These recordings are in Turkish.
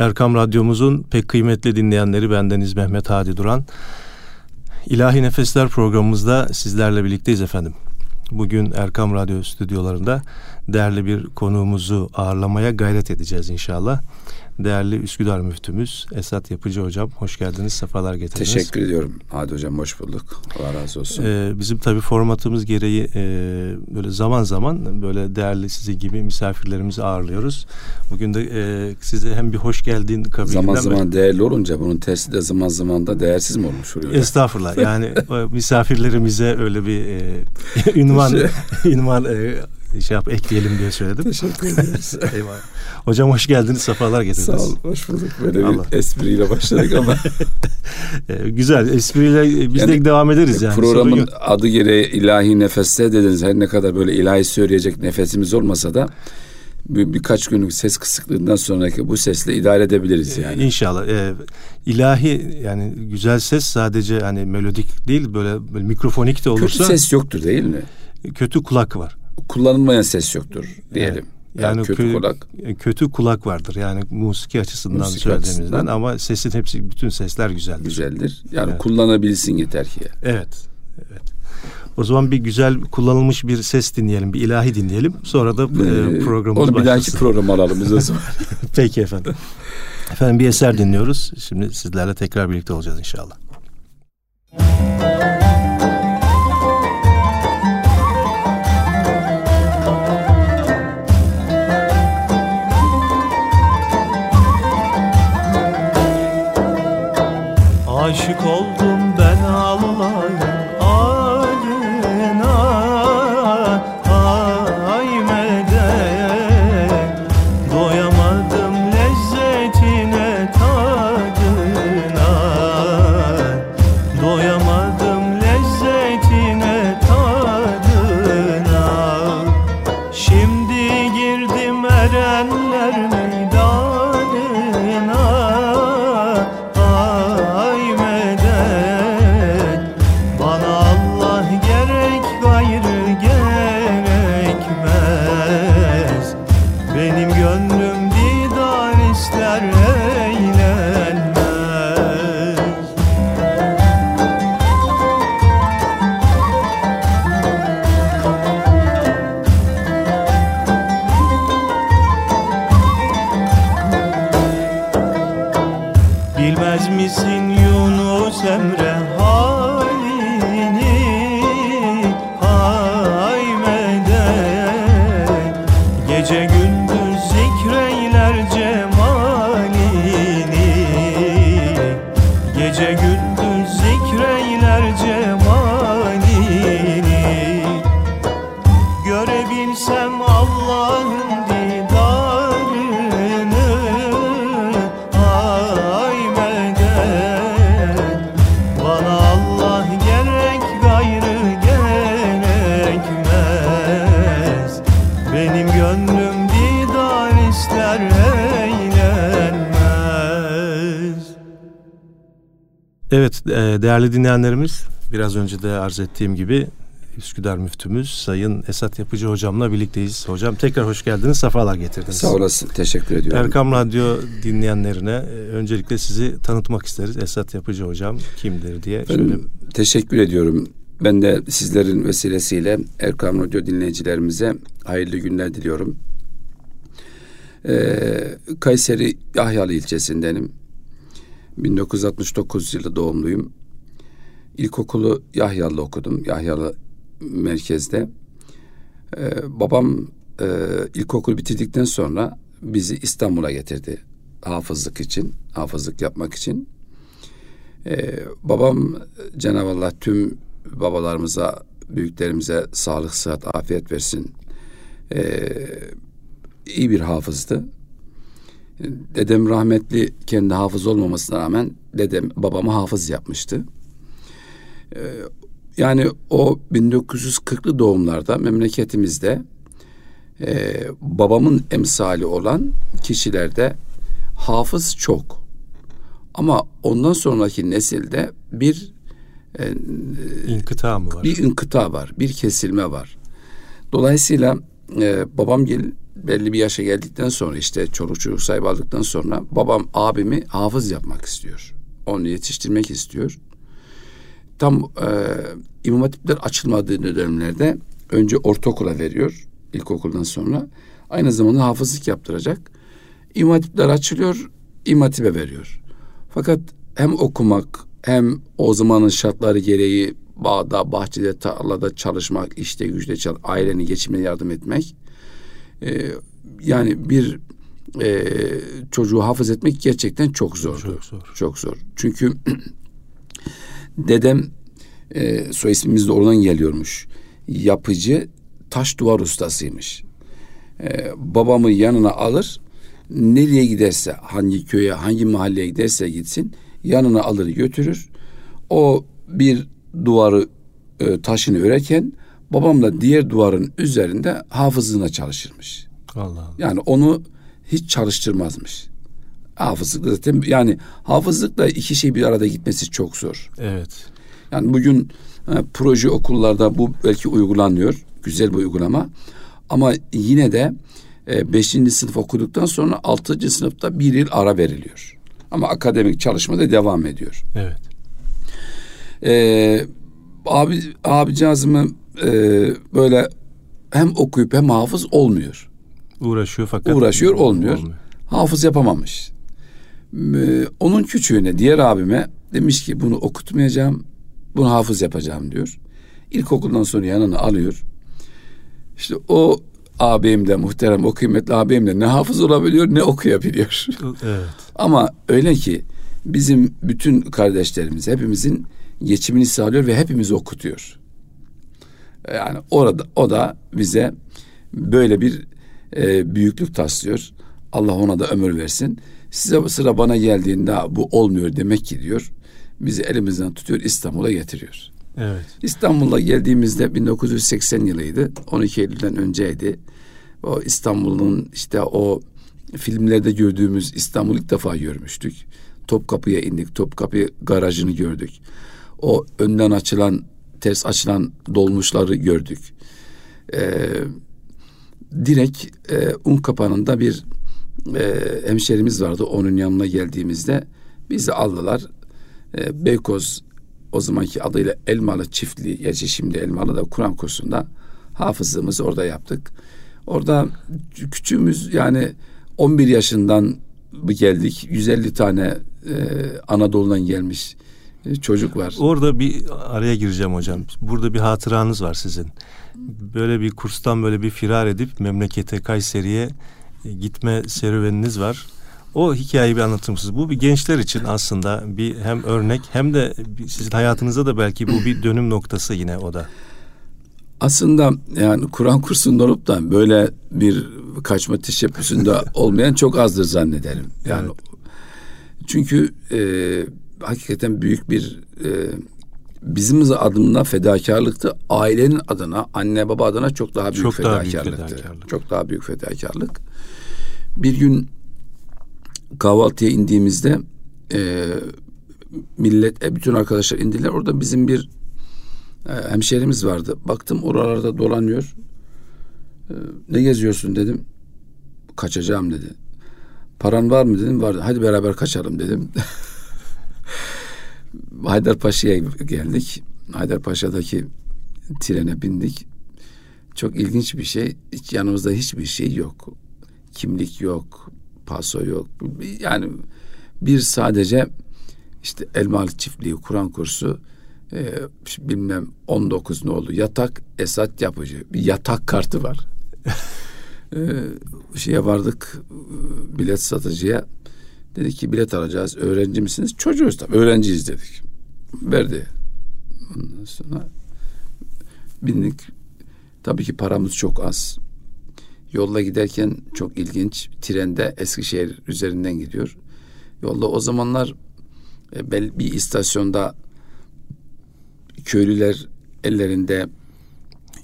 Erkam Radyomuzun pek kıymetli dinleyenleri bendeniz Mehmet Hadi Duran. İlahi Nefesler programımızda sizlerle birlikteyiz efendim. Bugün Erkam Radyo stüdyolarında değerli bir konuğumuzu ağırlamaya gayret edeceğiz inşallah değerli Üsküdar müftümüz Esat Yapıcı hocam. Hoş geldiniz, sefalar getirdiniz. Teşekkür ediyorum. Hadi hocam hoş bulduk. Allah razı olsun. Ee, bizim tabii formatımız gereği e, böyle zaman zaman böyle değerli sizin gibi misafirlerimizi ağırlıyoruz. Bugün de e, size hem bir hoş geldin kabilinden... Zaman zaman mi? değerli olunca bunun tersi de zaman zaman da değersiz mi olmuş oluyor? Estağfurullah. Yani misafirlerimize öyle bir e, ünvan, ünvan e, şey yap ekleyelim diye söyledim. Teşekkür ederiz. Eyvallah. Hocam hoş geldiniz, sefalar getirdiniz. Sağ ol, hoş bulduk. Böyle Allah. bir espriyle başladık ama. Ee, güzel, espriyle biz yani, de devam ederiz yani. Programın adı gereği ilahi nefeste dediniz. Her ne kadar böyle ilahi söyleyecek nefesimiz olmasa da bir, birkaç günlük ses kısıklığından sonraki bu sesle idare edebiliriz ee, yani. İnşallah. Ee, ilahi yani güzel ses sadece hani melodik değil böyle, böyle mikrofonik de olursa. Kötü ses yoktur değil mi? Kötü kulak var. Kullanılmayan ses yoktur diyelim. Evet. Yani, yani kötü kö- kulak. Kötü kulak vardır. Yani musiki açısından musiki söylediğimizden açısından. ama sesin hepsi bütün sesler güzeldir. Güzeldir. Yani evet. kullanabilsin yeter ki. Evet. Evet. O zaman bir güzel kullanılmış bir ses dinleyelim, bir ilahi dinleyelim. Sonra da ee, programımız Onu bir dahaki program alalım biz o zaman. Peki efendim. Efendim bir eser dinliyoruz. Şimdi sizlerle tekrar birlikte olacağız inşallah. Evet e, değerli dinleyenlerimiz biraz önce de arz ettiğim gibi Üsküdar Müftümüz Sayın Esat Yapıcı hocamla birlikteyiz. Hocam tekrar hoş geldiniz, sefalar getirdiniz. Sağ olasın, teşekkür ediyorum. Erkam Radyo dinleyenlerine e, öncelikle sizi tanıtmak isteriz. Esat Yapıcı hocam kimdir diye. Ben şöyle... teşekkür ediyorum. Ben de sizlerin vesilesiyle Erkam Radyo dinleyicilerimize hayırlı günler diliyorum. Ee, Kayseri Yahyalı ilçesindenim. 1969 yılı doğumluyum. İlkokulu Yahyalı okudum. Yahyalı merkezde. Ee, babam e, ilkokul bitirdikten sonra bizi İstanbul'a getirdi. Hafızlık için, hafızlık yapmak için. Ee, babam Cenab-ı Allah tüm babalarımıza, büyüklerimize sağlık, sıhhat, afiyet versin. Ee, iyi bir hafızdı. Dedem rahmetli kendi hafız olmamasına rağmen dedem babamı hafız yapmıştı. Ee, yani o 1940'lı doğumlarda memleketimizde e, babamın emsali olan kişilerde hafız çok. Ama ondan sonraki nesilde bir e, inkıta mı var? Bir inkıta var, bir kesilme var. Dolayısıyla e, babam gel belli bir yaşa geldikten sonra işte çoluk çocuk sahibi aldıktan sonra babam abimi hafız yapmak istiyor. Onu yetiştirmek istiyor. Tam e, İmam Hatipler açılmadığı dönemlerde önce ortaokula veriyor ilkokuldan sonra. Aynı zamanda hafızlık yaptıracak. İmam Hatipler açılıyor, İmam Hatip'e veriyor. Fakat hem okumak hem o zamanın şartları gereği bağda, bahçede, tarlada çalışmak, işte güçte çal, ailenin geçimine yardım etmek. Ee, yani bir e, çocuğu hafız etmek gerçekten çok zor. Çok zor. Çok zor. Çünkü dedem e, soy ismimiz de oradan geliyormuş. Yapıcı taş duvar ustasıymış. E, babamı yanına alır, nereye giderse, hangi köye, hangi mahalleye giderse gitsin, yanına alır götürür. O bir duvarı e, taşını örerken babam da diğer duvarın üzerinde hafızlığına çalışırmış. Allah Allah. Yani onu hiç çalıştırmazmış. Hafızlık zaten yani hafızlıkla iki şey bir arada gitmesi çok zor. Evet. Yani bugün e, proje okullarda bu belki uygulanıyor. Güzel bir uygulama. Ama yine de e, beşinci sınıf okuduktan sonra altıncı sınıfta bir yıl ara veriliyor. Ama akademik çalışma da devam ediyor. Evet. Ee, abi abicazımı e, böyle hem okuyup hem hafız olmuyor. Uğraşıyor fakat Uğraşıyor olmuyor. Hafız yapamamış. Ee, onun küçüğüne diğer abime demiş ki bunu okutmayacağım. Bunu hafız yapacağım diyor. İlkokuldan sonra yanına alıyor. İşte o abim de muhterem o kıymetli abim de ne hafız olabiliyor ne okuyabiliyor. Evet. Ama öyle ki bizim bütün kardeşlerimiz hepimizin geçimini sağlıyor ve hepimizi okutuyor. Yani orada o da bize böyle bir e, büyüklük taslıyor. Allah ona da ömür versin. Size sıra bana geldiğinde bu olmuyor demek ki diyor. Bizi elimizden tutuyor İstanbul'a getiriyor. Evet. İstanbul'a geldiğimizde 1980 yılıydı. 12 Eylül'den önceydi. O İstanbul'un işte o filmlerde gördüğümüz İstanbul'u ilk defa görmüştük. Topkapı'ya indik. Topkapı garajını gördük. O önden açılan, ters açılan dolmuşları gördük. Ee, direkt e, un kapanında bir e, hemşerimiz vardı. Onun yanına geldiğimizde bizi aldılar. E, Beykoz o zamanki adıyla Elmalı Çiftliği, gerçi şimdi Elmalı'da Kur'an kursunda hafızlığımızı orada yaptık. Orada küçüğümüz yani 11 yaşından geldik. 150 tane e, Anadolu'dan gelmiş e, çocuk var. Orada bir araya gireceğim hocam. Burada bir hatıranız var sizin. Böyle bir kurstan böyle bir firar edip memlekete Kayseri'ye e, gitme serüveniniz var. O hikayeyi bir anlatır mısınız? Bu bir gençler için aslında bir hem örnek hem de sizin hayatınızda da belki bu bir dönüm noktası yine o da. Aslında yani Kur'an kursunda olup da böyle bir kaçma teşebbüsünde olmayan çok azdır zannederim. Yani çünkü e, hakikaten büyük bir e, bizim adımına fedakarlıktı. Ailenin adına, anne baba adına çok daha büyük Çok daha büyük fedakarlıktı. fedakarlık. Çok daha büyük fedakarlık. Bir gün kahvaltıya indiğimizde e, millet, e, bütün arkadaşlar indiler. Orada bizim bir e, hemşehrimiz vardı. Baktım oralarda dolanıyor. E, ne geziyorsun dedim. Kaçacağım dedi. Paran var mı dedim. Vardı. Hadi beraber kaçalım dedim. Haydarpaşa'ya geldik. Haydarpaşa'daki trene bindik. Çok ilginç bir şey. Hiç yanımızda hiçbir şey yok. Kimlik yok. Paso yok. Yani bir sadece işte Elmalı Çiftliği Kur'an kursu e, bilmem 19 ne oldu yatak Esat yapıcı bir yatak kartı var. e, şeye vardık e, bilet satıcıya dedi ki bilet alacağız öğrenci misiniz? Çocuğuz tabii öğrenciyiz dedik. Verdi. Ondan sonra bindik. Tabii ki paramız çok az. Yolda giderken çok ilginç. Trende Eskişehir üzerinden gidiyor. Yolda o zamanlar e, bir istasyonda köylüler ellerinde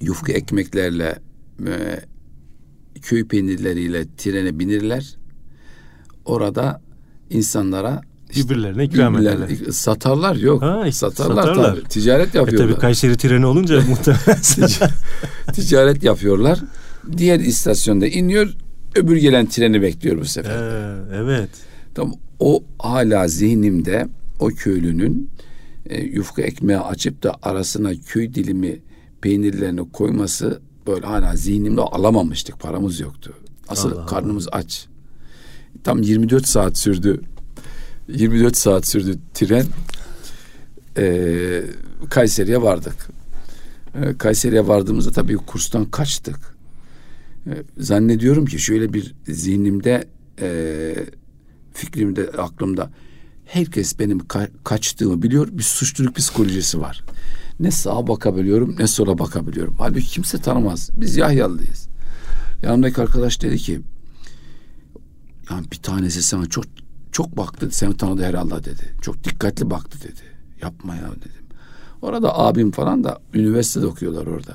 yufka ekmeklerle e, köy peynirleriyle trene binirler. Orada insanlara Birbirlerine ikram ederler. satarlar yok. Ha, satarlar, satarlar. tabii. Ticaret E yapıyorlar. tabii Kayseri treni olunca muhtemelen. ticaret yapıyorlar. Diğer istasyonda iniyor. Öbür gelen treni bekliyor bu sefer. Ee, evet. Tam o hala zihnimde o köylünün e, yufka ekmeği açıp da arasına köy dilimi peynirlerini koyması böyle hala zihnimde alamamıştık. Paramız yoktu. Asıl Allah karnımız aç. Tam 24 saat sürdü. 24 saat sürdü tren. Ee, Kayseri'ye vardık. Ee, Kayseri'ye vardığımızda tabii kurstan kaçtık. Ee, zannediyorum ki şöyle bir zihnimde e, fikrimde aklımda herkes benim ka- kaçtığımı biliyor. Bir suçluluk psikolojisi var. Ne sağa bakabiliyorum ne sola bakabiliyorum. Halbuki kimse tanımaz. Biz Yahyalıyız. Yanımdaki arkadaş dedi ki yani bir tanesi sana çok çok baktı. Seni tanıdı herhalde dedi. Çok dikkatli baktı dedi. Yapma ya dedim. Orada abim falan da üniversitede okuyorlar orada.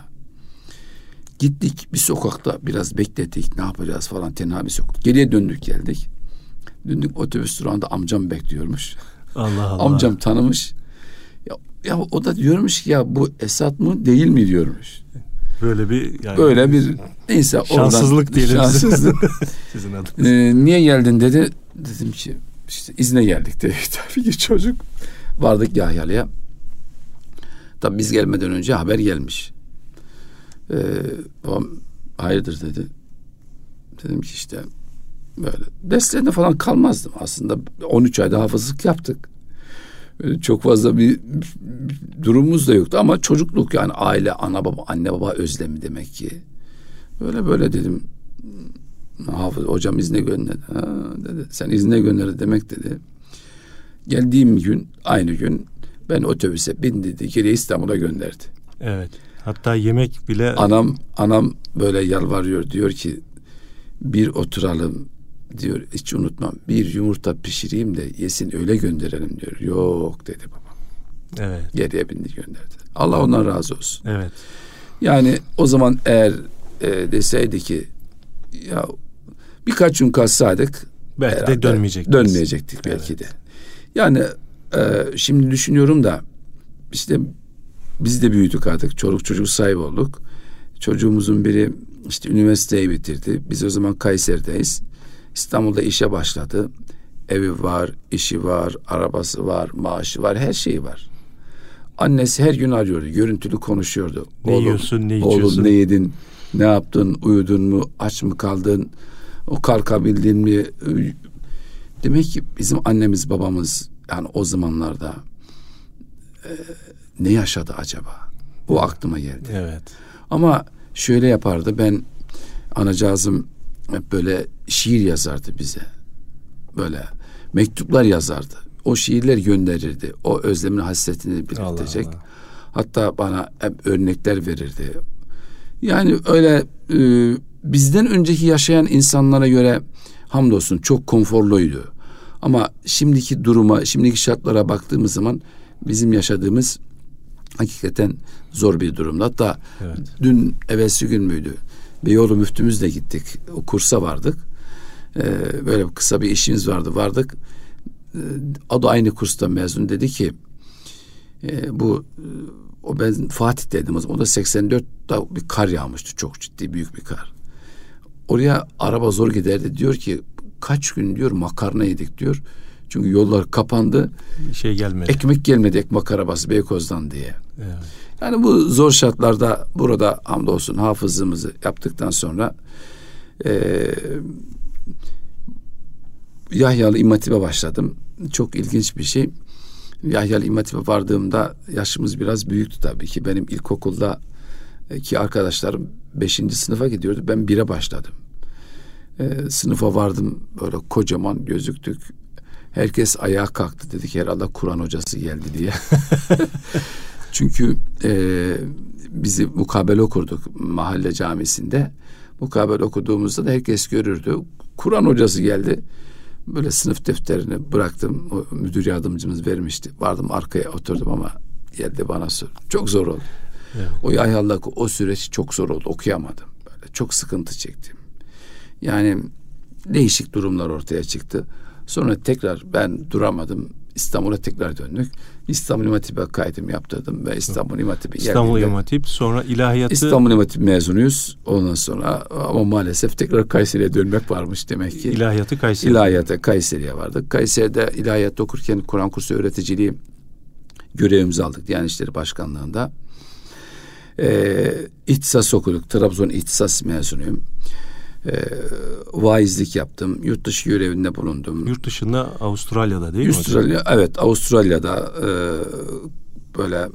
Gittik bir sokakta biraz beklettik. Ne yapacağız falan tenha bir sokak. Geriye döndük geldik. Döndük otobüs durağında amcam bekliyormuş. Allah Allah. Amcam tanımış. Ya, ya o da diyormuş ki ya bu Esat mı değil mi diyormuş. Böyle bir yani Böyle bir neyse oradan şanssızlık diyelim. şanssızlık. Sizin adınız. Ee, niye geldin dedi. Dedim ki işte izne geldik dedi. Tabii ki çocuk. Vardık Yahyalı'ya. Tabii biz gelmeden önce haber gelmiş. Ee, babam hayırdır dedi. Dedim ki işte böyle derslerinde falan kalmazdım aslında. 13 ayda hafızlık yaptık. Çok fazla bir durumumuz da yoktu ama çocukluk yani aile, ana baba, anne baba özlemi demek ki. Böyle böyle dedim. Hafız hocam izne gönderdi. Ha, dedi. Sen izne gönder demek dedi. Geldiğim gün aynı gün ben otobüse bindirdi geri İstanbul'a gönderdi. Evet. Hatta yemek bile Anam anam böyle yalvarıyor diyor ki bir oturalım diyor hiç unutmam bir yumurta pişireyim de yesin öyle gönderelim diyor. Yok dedi babam. evet. Geriye bindi gönderdi. Allah ondan razı olsun. Evet. Yani o zaman eğer e, deseydi ki ya birkaç gün kalsaydık Belki de dönmeyecektik. Dönmeyecektik belki de. Yani e, şimdi düşünüyorum da işte biz de büyüdük artık. Çoluk çocuk sahibi olduk. Çocuğumuzun biri işte üniversiteyi bitirdi. Biz o zaman Kayseri'deyiz. İstanbul'da işe başladı. Evi var, işi var, arabası var, maaşı var, her şeyi var. Annesi her gün arıyordu, görüntülü konuşuyordu. Ne yiyorsun, ne Oğlum içiyorsun? ne yedin, ne yaptın, uyudun mu, aç mı kaldın, o kalkabildin mi? Demek ki bizim annemiz babamız yani o zamanlarda e, ne yaşadı acaba? Bu aklıma geldi. Evet. Ama şöyle yapardı ben anacığızım hep böyle şiir yazardı bize. Böyle mektuplar yazardı. O şiirler gönderirdi. O özlemin hasretini belirtecek. Allah. Hatta bana hep örnekler verirdi. Yani öyle e, bizden önceki yaşayan insanlara göre hamdolsun çok konforluydu. Ama şimdiki duruma, şimdiki şartlara baktığımız zaman bizim yaşadığımız hakikaten zor bir durumda. Hatta Evet. dün evvelsi gün müydü? Beyoğlu müftümüzle gittik. O kursa vardık. Ee, böyle kısa bir işimiz vardı. Vardık. Ee, o da aynı kursta mezun dedi ki e, bu o ben Fatih dedim o zaman. O da 84'te bir kar yağmıştı. Çok ciddi büyük bir kar. Oraya araba zor giderdi. Diyor ki kaç gün diyor makarna yedik diyor. Çünkü yollar kapandı. Şey gelmedi. Ekmek gelmedi ekmek arabası Beykoz'dan diye. Evet. Yani bu zor şartlarda burada hamdolsun hafızlığımızı yaptıktan sonra eee Yahyalı İmam Hatip'e başladım. Çok ilginç bir şey. Yahyalı İmam Hatip'e vardığımda yaşımız biraz büyüktü tabii ki. Benim ilkokulda e, ki arkadaşlarım beşinci sınıfa gidiyordu. Ben bire başladım. Ee, sınıfa vardım böyle kocaman gözüktük. Herkes ayağa kalktı dedik herhalde Kur'an hocası geldi diye. Çünkü e, bizi mukabele okurduk mahalle camisinde. Mukabele okuduğumuzda da herkes görürdü. Kur'an hocası geldi. Böyle sınıf defterini bıraktım. O müdür yardımcımız vermişti. Vardım arkaya oturdum ama geldi bana sor. Çok zor oldu. Evet. O Yahyalı'daki o süreç çok zor oldu. Okuyamadım. Böyle çok sıkıntı çektim. Yani değişik durumlar ortaya çıktı. Sonra tekrar ben duramadım. İstanbul'a tekrar döndük. İstanbul İmam Hatip'e kaydımı yaptırdım ve İstanbul İmam Hatip'e İstanbul İmam Hatip sonra ilahiyatı İstanbul İmam Hatip mezunuyuz. Ondan sonra ama maalesef tekrar Kayseri'ye dönmek varmış demek ki. İlahiyatı Kayseri. İlahiyata Kayseri'ye vardık. Kayseri'de ilahiyat okurken Kur'an kursu öğreticiliği görevimizi aldık Diyanet İşleri Başkanlığı'nda. Ee, ihtisas okuduk. Trabzon ihtisas mezunuyum. Ee, vaizlik yaptım. Yurt dışı görevinde bulundum. Yurt dışında Avustralya'da değil Avustralya, mi hocam? Evet Avustralya'da e, böyle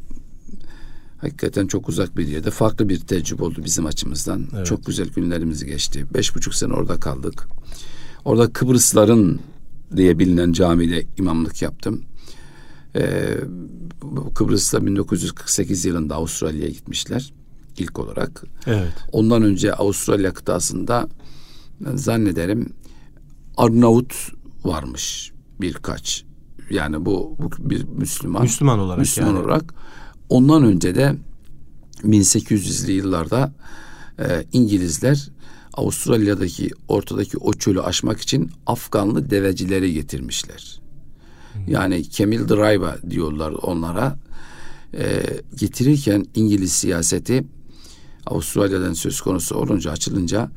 hakikaten çok uzak bir yerde farklı bir tecrübe oldu bizim açımızdan. Evet. Çok güzel günlerimiz geçti. Beş buçuk sene orada kaldık. Orada Kıbrısların diye bilinen camide imamlık yaptım. Ee, Kıbrıs'ta 1948 yılında Avustralya'ya gitmişler ilk olarak. Evet. Ondan önce Avustralya kıtasında zannederim Arnavut varmış birkaç. Yani bu, bu bir Müslüman. Müslüman olarak Müslüman yani. olarak. Ondan önce de 1800'lü yıllarda e, İngilizler Avustralya'daki ortadaki o çölü aşmak için Afganlı devecileri getirmişler. Yani Camel Driver diyorlar onlara. E, getirirken İngiliz siyaseti Avustralya'dan söz konusu olunca açılınca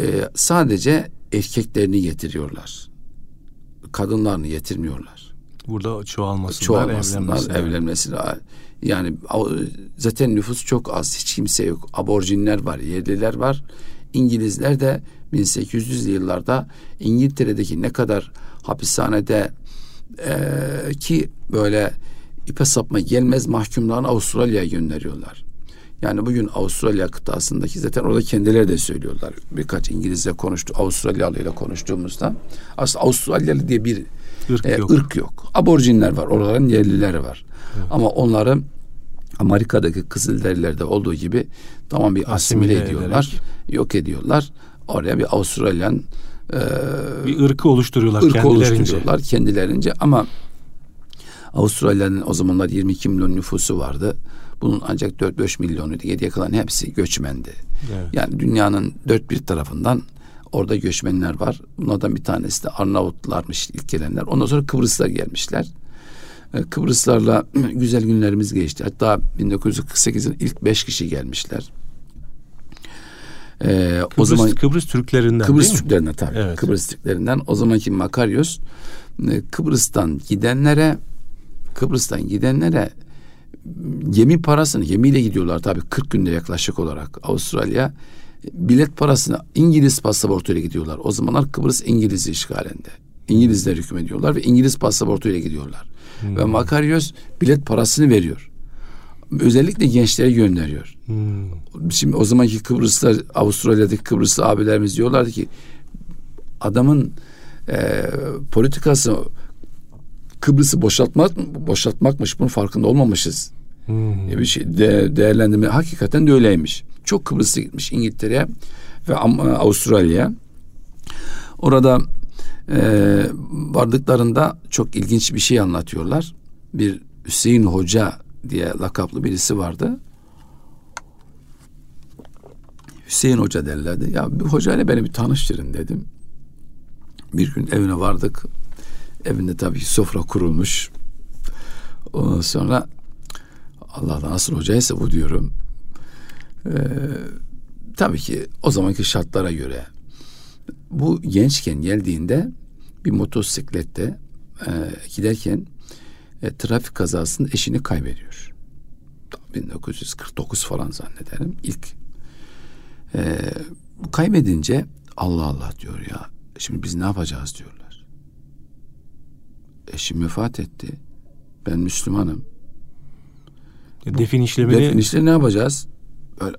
e, sadece erkeklerini getiriyorlar. Kadınlarını getirmiyorlar. Burada çoğalmasınlar, Çoğalmasınlar, evlenmesinler. evlenmesinler. Yani zaten nüfus çok az. Hiç kimse yok. Aborjinler var, yerliler var. İngilizler de 1800'lü yıllarda İngiltere'deki ne kadar hapishanede e, ki böyle ipe sapma gelmez mahkumlarını Avustralya'ya gönderiyorlar. Yani bugün Avustralya kıtasındaki zaten orada kendileri de söylüyorlar. Birkaç İngilizce konuştu, Avustralyalı ile konuştuğumuzda aslında Avustralyalı diye bir Irk e, yok. ırk yok. Aborjinler var, oraların yerlileri var. Ama onları Amerika'daki Kızılderililerde olduğu gibi tamam bir asimile, Asimile ediyorlar, yok ediyorlar. Oraya bir Avustralyan e, Bir ırkı oluşturuyorlar ırk kendilerince. oluşturuyorlar kendilerince ama Avustralya'nın o zamanlar 22 milyon nüfusu vardı. Bunun ancak 4-5 milyonu geriye kalan hepsi göçmendi. Evet. Yani dünyanın dört bir tarafından orada göçmenler var. Bunlardan bir tanesi de Arnavutlarmış ilk gelenler. Ondan sonra Kıbrıslar gelmişler. Ee, Kıbrıslarla güzel günlerimiz geçti. Hatta 1948'in ilk beş kişi gelmişler. Ee, Kıbrıs, o zaman Kıbrıs Türklerinden Kıbrıs? Türklerinden tabii. Evet. Kıbrıs Türklerinden. O zamanki Makaryos e, Kıbrıs'tan gidenlere Kıbrıs'tan gidenlere gemi parasını gemiyle gidiyorlar tabii 40 günde yaklaşık olarak Avustralya bilet parasını İngiliz pasaportuyla gidiyorlar. O zamanlar Kıbrıs İngiliz işgalinde. İngilizler hükmediyorlar ve İngiliz pasaportuyla gidiyorlar. Ve Makaryos bilet parasını veriyor. Özellikle gençlere gönderiyor. Hmm. Şimdi o zamanki Kıbrıslar, Avustralya'daki Kıbrıslı abilerimiz diyorlardı ki adamın e, politikası Kıbrıs'ı boşaltmak boşaltmakmış bunun farkında olmamışız. Hmm. diye bir şey de, değerlendirme hakikaten de öyleymiş. Çok Kıbrıs'a gitmiş İngiltere'ye ve Am- Avustralya'ya. Orada e, vardıklarında çok ilginç bir şey anlatıyorlar. Bir Hüseyin Hoca diye lakaplı birisi vardı. Hüseyin Hoca derlerdi. Ya bir hocayla beni bir tanıştırın dedim. Bir gün evine vardık. Evinde tabii sofra kurulmuş. Ondan sonra Allah Allah nasıl hocaysa bu diyorum. Ee, tabii ki o zamanki şartlara göre bu gençken geldiğinde bir motosiklette e, giderken e, trafik kazasında eşini kaybediyor. 1949 falan zannederim ilk. E, kaybedince Allah Allah diyor ya şimdi biz ne yapacağız diyorlar. Eşim vefat etti. Ben Müslümanım. Defin işlemini Defin işte ne yapacağız? Böyle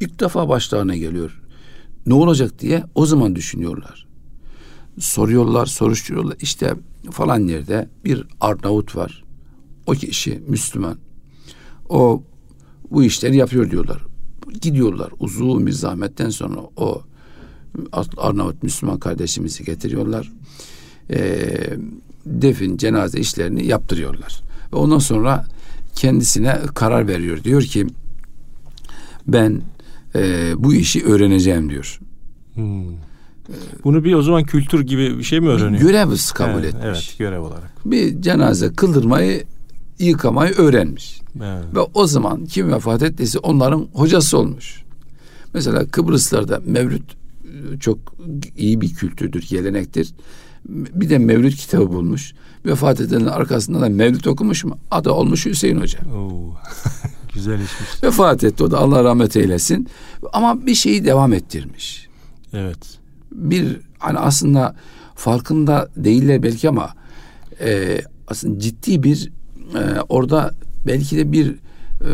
ilk defa başlarına geliyor. Ne olacak diye o zaman düşünüyorlar. Soruyorlar, soruşturuyorlar. İşte falan yerde bir Arnavut var. O kişi Müslüman. O bu işleri yapıyor diyorlar. Gidiyorlar uzun bir zahmetten sonra o Arnavut Müslüman kardeşimizi getiriyorlar. Ee, defin cenaze işlerini yaptırıyorlar. Ve ondan sonra kendisine karar veriyor. Diyor ki ben e, bu işi öğreneceğim diyor. Hmm. Bunu bir o zaman kültür gibi bir şey mi öğreniyor? Görev kabul evet, etmiş. Evet, görev olarak. Bir cenaze kıldırmayı, yıkamayı öğrenmiş. Evet. Ve o zaman kim vefat ettiyse onların hocası olmuş. Mesela Kıbrıslarda mevlüt e, çok iyi bir kültürdür, gelenektir. Bir de mevlüt kitabı bulmuş. Vefat edenin arkasında da mevlüt okumuş mu? Adı olmuş Hüseyin Hoca. Oo. Güzel işmiş. Vefat etti o da Allah rahmet eylesin. Ama bir şeyi devam ettirmiş. Evet. Bir hani aslında farkında değiller belki ama e, aslında ciddi bir e, orada belki de bir e,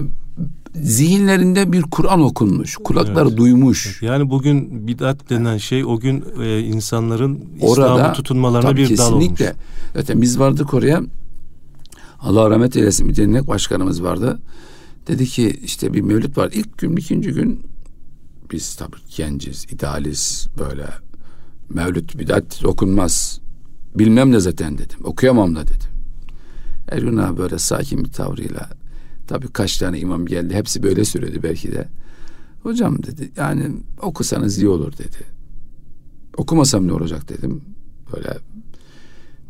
zihinlerinde bir Kur'an okunmuş. Kulakları Evet. duymuş. Yani bugün bidat denen şey o gün e, insanların İslam'ı tutunmalarına bir dal olmuş. kesinlikle. Zaten biz vardık oraya. Allah rahmet eylesin bir dernek başkanımız vardı. Dedi ki işte bir mevlüt var. İlk gün ikinci gün biz tabii genciz, idealiz böyle. Mevlüt bidat okunmaz. Bilmem ne zaten dedim. Okuyamam da dedim. Ergun abi böyle sakin bir tavrıyla tabii kaç tane imam geldi. Hepsi böyle söyledi belki de. Hocam dedi yani okusanız iyi olur dedi. Okumasam ne olacak dedim. Böyle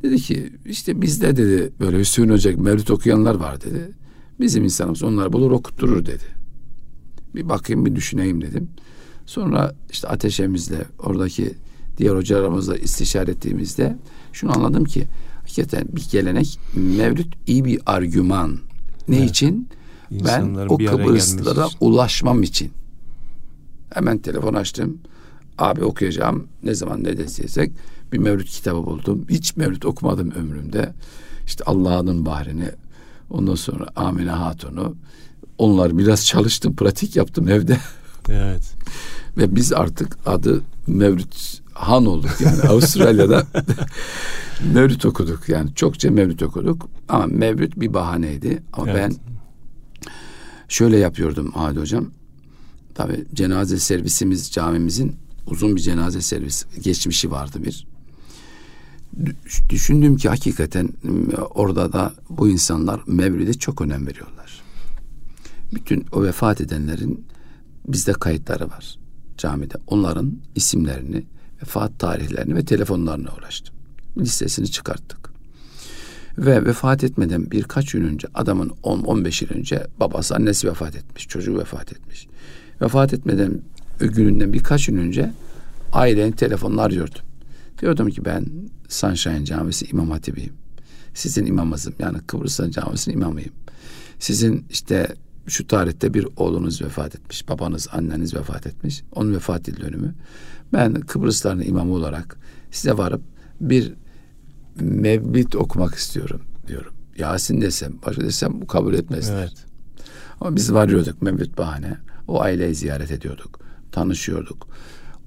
dedi ki işte bizde dedi böyle Hüsnü Hoca Mevlüt okuyanlar var dedi. Bizim insanımız onları bulur okutturur dedi. Bir bakayım bir düşüneyim dedim. Sonra işte ateşemizle oradaki diğer hocalarımızla istişare ettiğimizde şunu anladım ki hakikaten bir gelenek Mevlüt iyi bir argüman. Ne Evet. için? Ben İnsanların o Kıbrıslılara gelmesi için. ulaşmam için. Hemen telefon açtım. Abi okuyacağım. Ne zaman ne destek bir mevlüt kitabı buldum. Hiç mevlüt okumadım ömrümde. İşte Allah'ın bahrini. Ondan sonra Amine Hatun'u. Onlar biraz çalıştım, pratik yaptım evde. Evet. Ve biz artık adı Mevlüt Han olduk yani Avustralya'da. Mevlüt okuduk yani çokça Mevlüt okuduk. Ama Mevlüt bir bahaneydi. Ama Evet. ben şöyle yapıyordum Hadi Hocam. Tabi cenaze servisimiz camimizin uzun bir cenaze servis geçmişi vardı bir. Dü- düşündüm ki hakikaten orada da bu insanlar Mevlid'e çok önem veriyorlar. Bütün o vefat edenlerin bizde kayıtları var camide. Onların isimlerini, vefat tarihlerini ve telefonlarına ulaştım. Listesini çıkarttık. Ve vefat etmeden birkaç gün önce adamın 10-15 yıl önce babası annesi vefat etmiş. Çocuğu vefat etmiş. Vefat etmeden gününden birkaç gün önce ailenin telefonunu arıyordum. Diyordum ki ben Sunshine Camisi İmam Hatibiyim. Sizin imamınızım yani Kıbrıs Camisi'nin imamıyım. Sizin işte şu tarihte bir oğlunuz vefat etmiş, babanız, anneniz vefat etmiş. Onun vefat yıl dönümü. Ben Kıbrısların imamı olarak size varıp bir mevlid okumak istiyorum diyorum. Yasin desem, başka desem bu kabul etmezler. Evet. Ama biz varıyorduk mevlüt bahane. O aileyi ziyaret ediyorduk. Tanışıyorduk.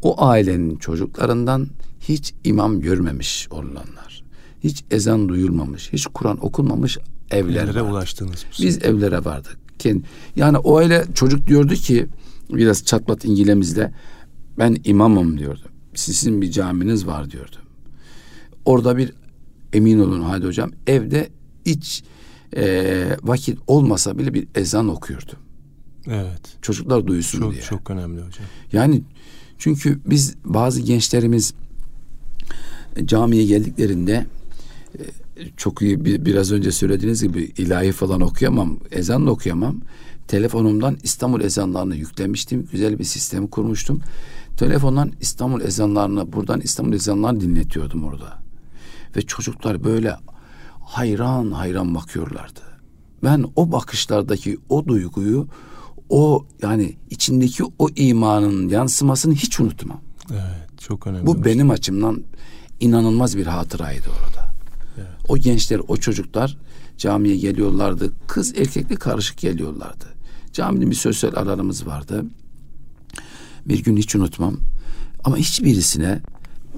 O ailenin çocuklarından hiç imam görmemiş olanlar. Hiç ezan duyulmamış, hiç Kur'an okunmamış evler Evlere vardı. ulaştınız. Biz evlere vardık. Yani o aile çocuk diyordu ki biraz çatlat İngilizcemizle ben imamım diyordu. Sizin bir caminiz var diyordu. Orada bir emin olun hadi hocam evde hiç e, vakit olmasa bile bir ezan okuyordu. Evet. Çocuklar duysun Çok diye. çok önemli hocam. Yani çünkü biz bazı gençlerimiz camiye geldiklerinde e, çok iyi bir, biraz önce söylediğiniz gibi ilahi falan okuyamam, ezan da okuyamam. Telefonumdan İstanbul ezanlarını yüklemiştim. Güzel bir sistemi kurmuştum. Telefondan İstanbul ezanlarını, buradan İstanbul ezanlarını dinletiyordum orada. Ve çocuklar böyle hayran hayran bakıyorlardı. Ben o bakışlardaki o duyguyu, o yani içindeki o imanın yansımasını hiç unutmam. Evet. Çok önemli. Bu hocam. benim açımdan inanılmaz bir hatıraydı orada. Evet. O gençler, o çocuklar camiye geliyorlardı. Kız erkekli karışık geliyorlardı. Camide bir sosyal alanımız vardı. Bir gün hiç unutmam. Ama hiçbirisine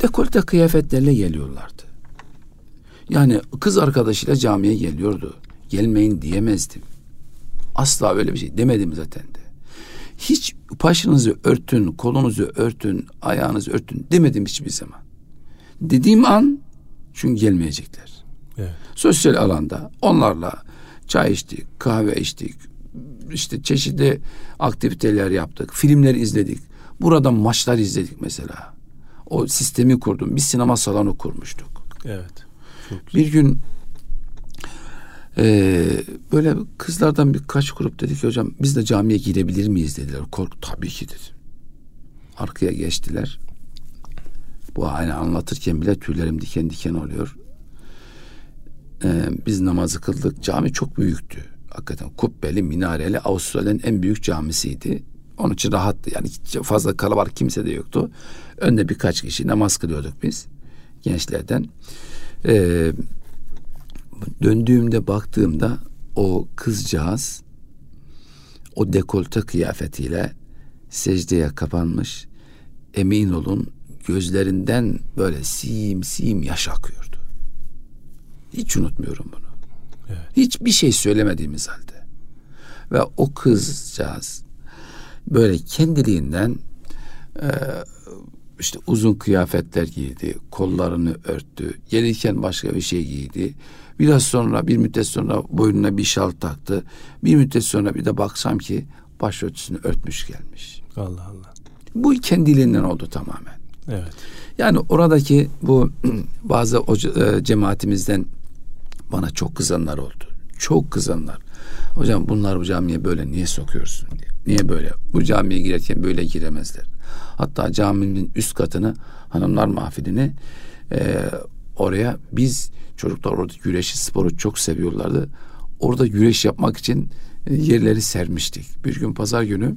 dekolte kıyafetlerle geliyorlardı. Yani kız arkadaşıyla camiye geliyordu. Gelmeyin diyemezdim. Asla öyle bir şey demedim zaten de. Hiç başınızı örtün, kolunuzu örtün, ayağınızı örtün demedim hiçbir zaman. Dediğim an çünkü gelmeyecekler. Evet. Sosyal alanda onlarla çay içtik, kahve içtik, işte çeşitli aktiviteler yaptık, filmler izledik. Burada maçlar izledik mesela. O sistemi kurdum. Bir sinema salonu kurmuştuk. Evet. Bir gün e, böyle kızlardan birkaç grup dedi ki hocam biz de camiye girebilir miyiz dediler. Kork tabii ki dedi. Arkaya geçtiler. Bu hani anlatırken bile tüylerim diken diken oluyor. Ee, biz namazı kıldık. Cami çok büyüktü. Hakikaten kubbeli, minareli Avustralya'nın en büyük camisiydi. Onun için rahattı. Yani fazla kalabalık kimse de yoktu. Önde birkaç kişi namaz kılıyorduk biz. Gençlerden. Ee, döndüğümde baktığımda o kızcağız o dekolte kıyafetiyle secdeye kapanmış emin olun gözlerinden böyle sim sim yaş akıyordu. Hiç unutmuyorum bunu. Evet. Hiçbir şey söylemediğimiz halde. Ve o kızcağız böyle kendiliğinden e, işte uzun kıyafetler giydi, kollarını örttü, gelirken başka bir şey giydi. Biraz sonra bir müddet sonra boynuna bir şal taktı. Bir müddet sonra bir de baksam ki başörtüsünü örtmüş gelmiş. Allah Allah. Bu kendiliğinden oldu tamamen. Evet. Yani oradaki bu bazı e, cemaatimizden bana çok kızanlar oldu. Çok kızanlar. Hocam bunlar bu camiye böyle niye sokuyorsun diye. Niye böyle? Bu camiye girerken böyle giremezler. Hatta caminin üst katını hanımlar mahfilini e, oraya biz çocuklar orada güreşi sporu çok seviyorlardı. Orada güreş yapmak için e, yerleri sermiştik. Bir gün pazar günü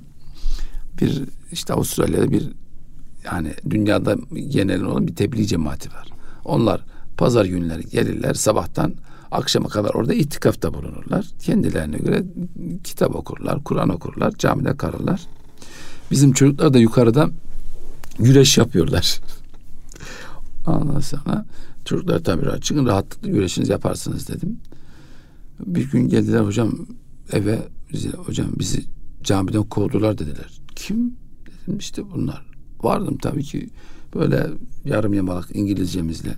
bir işte Avustralya'da bir yani dünyada genel olan bir tebliğ cemaati var. Onlar pazar günleri gelirler sabahtan akşama kadar orada itikafta bulunurlar. Kendilerine göre kitap okurlar, Kur'an okurlar, camide kalırlar. Bizim çocuklar da yukarıda güreş yapıyorlar. Ondan sonra çocuklar tabii çıkın rahatlıkla güreşinizi yaparsınız dedim. Bir gün geldiler hocam eve hocam bizi camiden kovdular dediler. Kim? Dedim işte bunlar. Vardım tabii ki böyle yarım yamalak İngilizcemizle.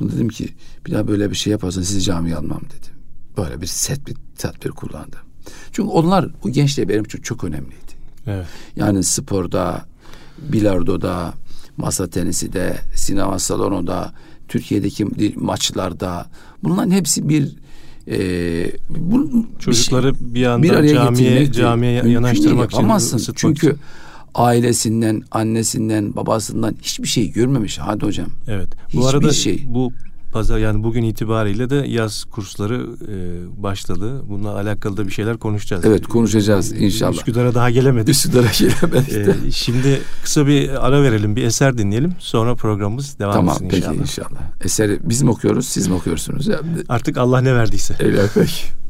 Bunu dedim ki bir daha böyle bir şey yaparsan sizi camiye almam dedim. Böyle bir set bir tedbir kullandım. Çünkü onlar o gençliğe benim için çok önemliydi. Evet. Yani sporda, bilardoda, masa tenisi de, sinema salonunda, Türkiye'deki maçlarda bunların hepsi bir e, bu, çocukları bir, şey, bir anda bir camiye camiye yanaştırmak için ısıtmak Çünkü için. Ailesinden, annesinden, babasından hiçbir şey görmemiş hadi hocam. Evet. Bu Hiçbir arada şey. bu pazar yani bugün itibariyle de yaz kursları e, başladı. Bununla alakalı da bir şeyler konuşacağız. Evet konuşacağız inşallah. Üsküdar'a daha gelemedik. Üsküdar'a gelemedik. E, şimdi kısa bir ara verelim, bir eser dinleyelim. Sonra programımız devam tamam, etsin inşallah. Tamam peki inşallah. Eseri biz mi okuyoruz, siz mi okuyorsunuz? Artık Allah ne verdiyse. Evet peki.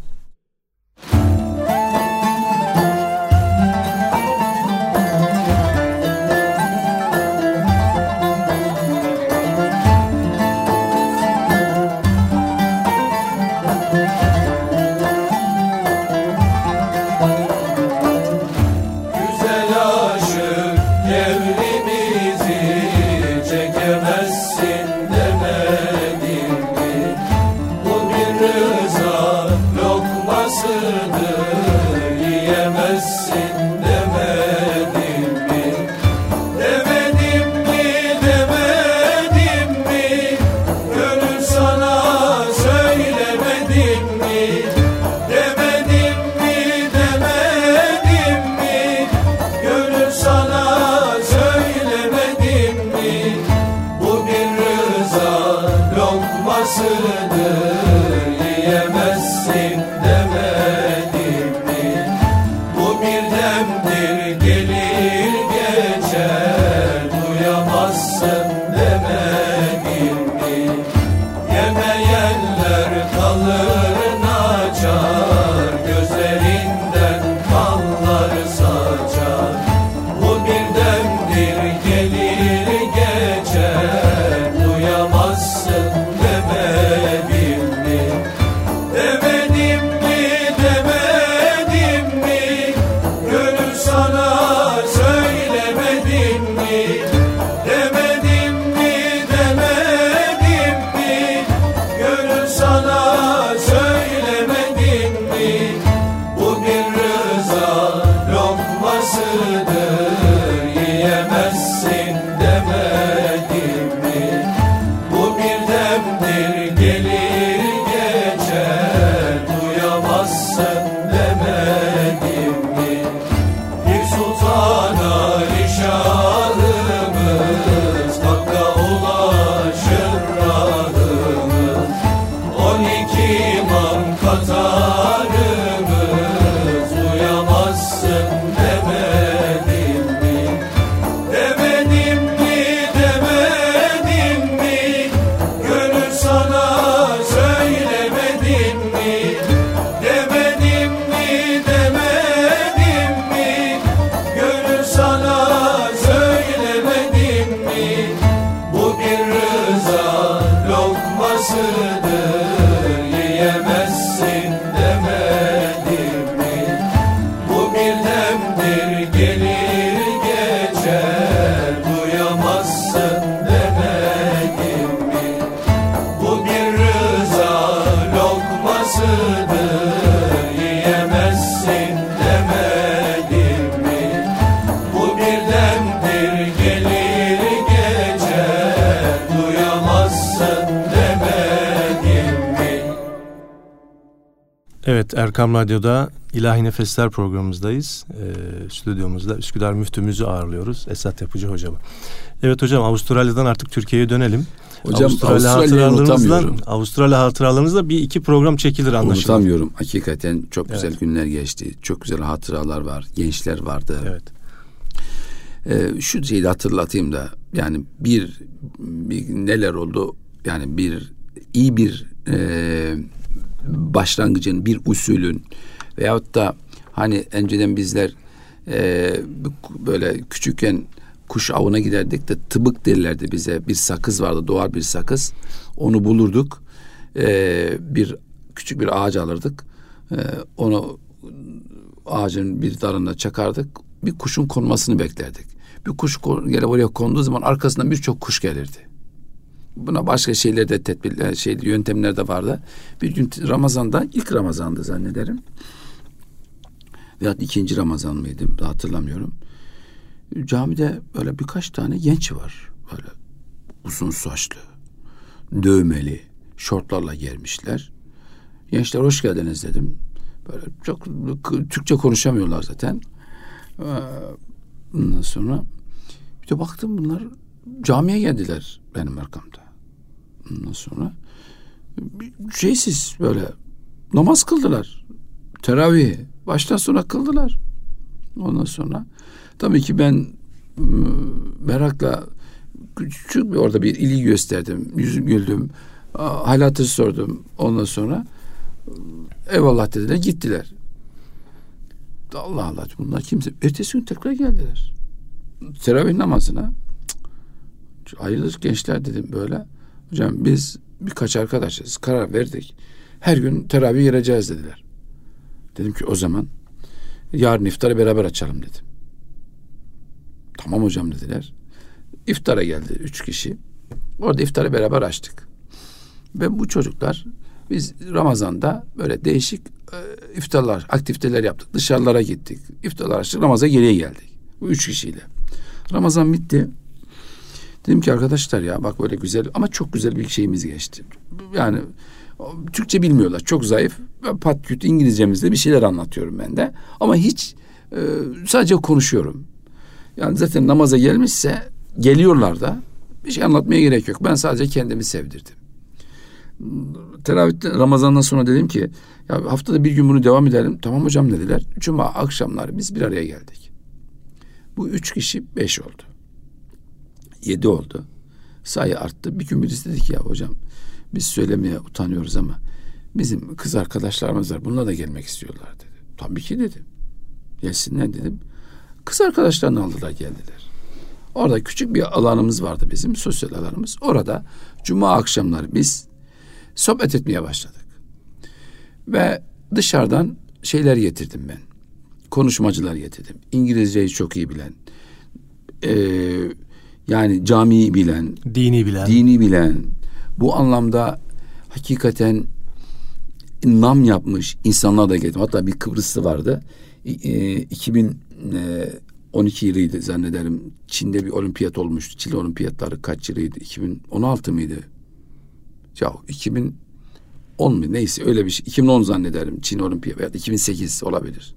Erkam Radyo'da İlahi Nefesler programımızdayız. Ee, stüdyomuzda Üsküdar müftümüzü ağırlıyoruz. Esat Yapıcı hocamı. Evet hocam Avustralya'dan artık Türkiye'ye dönelim. Hocam Avustralya hatıralarınızdan Avustralya hatıralarınızda bir iki program çekilir anlaşılan. Unutamıyorum. Hakikaten çok güzel evet. günler geçti. Çok güzel hatıralar var. Gençler vardı. Evet. Ee, şu şeyi de hatırlatayım da yani bir, bir neler oldu yani bir iyi bir e, başlangıcın, bir usulün veyahut da hani önceden bizler e, böyle küçükken kuş avına giderdik de tıbık derlerdi bize. Bir sakız vardı, doğal bir sakız. Onu bulurduk. E, bir küçük bir ağaç alırdık. E, onu ağacın bir dalına çakardık. Bir kuşun konmasını beklerdik. Bir kuş gelip oraya konduğu zaman arkasından birçok kuş gelirdi. Buna başka şeyler de tedbirler, şey yöntemler de vardı. Bir gün Ramazan'da ilk Ramazan'dı zannederim. Veya ikinci Ramazan mıydı hatırlamıyorum. Camide böyle birkaç tane genç var. Böyle uzun saçlı, dövmeli, şortlarla gelmişler. Gençler hoş geldiniz dedim. Böyle çok Türkçe konuşamıyorlar zaten. Ee, ondan sonra bir de baktım bunlar camiye geldiler benim arkamda. Ondan sonra şeysiz böyle namaz kıldılar. Teravih baştan sona kıldılar. Ondan sonra tabii ki ben merakla küçük bir orada bir ilgi gösterdim. Yüzüm güldüm. Halatı sordum. Ondan sonra eyvallah dediler gittiler. Allah Allah bunlar kimse. Ertesi gün tekrar geldiler. Teravih namazına. Hayırlı gençler dedim böyle. Hocam biz birkaç arkadaşız karar verdik. Her gün teravih gireceğiz dediler. Dedim ki o zaman yarın iftarı beraber açalım dedim. Tamam hocam dediler. İftara geldi üç kişi. Orada iftarı beraber açtık. Ve bu çocuklar biz Ramazan'da böyle değişik e, iftarlar, aktiviteler yaptık. Dışarılara gittik. İftarlar açtık. Ramazan'a geriye geldik. Bu üç kişiyle. Ramazan bitti. Dedim ki arkadaşlar ya bak böyle güzel ama çok güzel bir şeyimiz geçti. Yani Türkçe bilmiyorlar. Çok zayıf. Pat küt İngilizcemizde bir şeyler anlatıyorum ben de. Ama hiç e, sadece konuşuyorum. Yani zaten namaza gelmişse geliyorlar da bir şey anlatmaya gerek yok. Ben sadece kendimi sevdirdim. Teravihte Ramazan'dan sonra dedim ki ya haftada bir gün bunu devam edelim. Tamam hocam dediler. Cuma akşamları biz bir araya geldik. Bu üç kişi beş oldu yedi oldu. Sayı arttı. Bir gün birisi dedi ki ya hocam biz söylemeye utanıyoruz ama bizim kız arkadaşlarımız var. Bunlar da gelmek istiyorlar dedi. Tabii ki dedim. Gelsinler dedim. Kız arkadaşlarını aldılar geldiler. Orada küçük bir alanımız vardı bizim sosyal alanımız. Orada cuma akşamları biz sohbet etmeye başladık. Ve dışarıdan şeyler getirdim ben. Konuşmacılar getirdim. İngilizceyi çok iyi bilen, e, yani camiyi bilen, dini bilen, dini bilen, bu anlamda hakikaten nam yapmış insanlar da geldi. Hatta bir Kıbrıslı vardı. E, 2012 yılıydı zannederim. Çin'de bir olimpiyat olmuştu. Çile olimpiyatları kaç yılıydı? 2016 mıydı? Ya 2010 mu? Neyse öyle bir şey. 2010 zannederim Çin olimpiyat veya 2008 olabilir.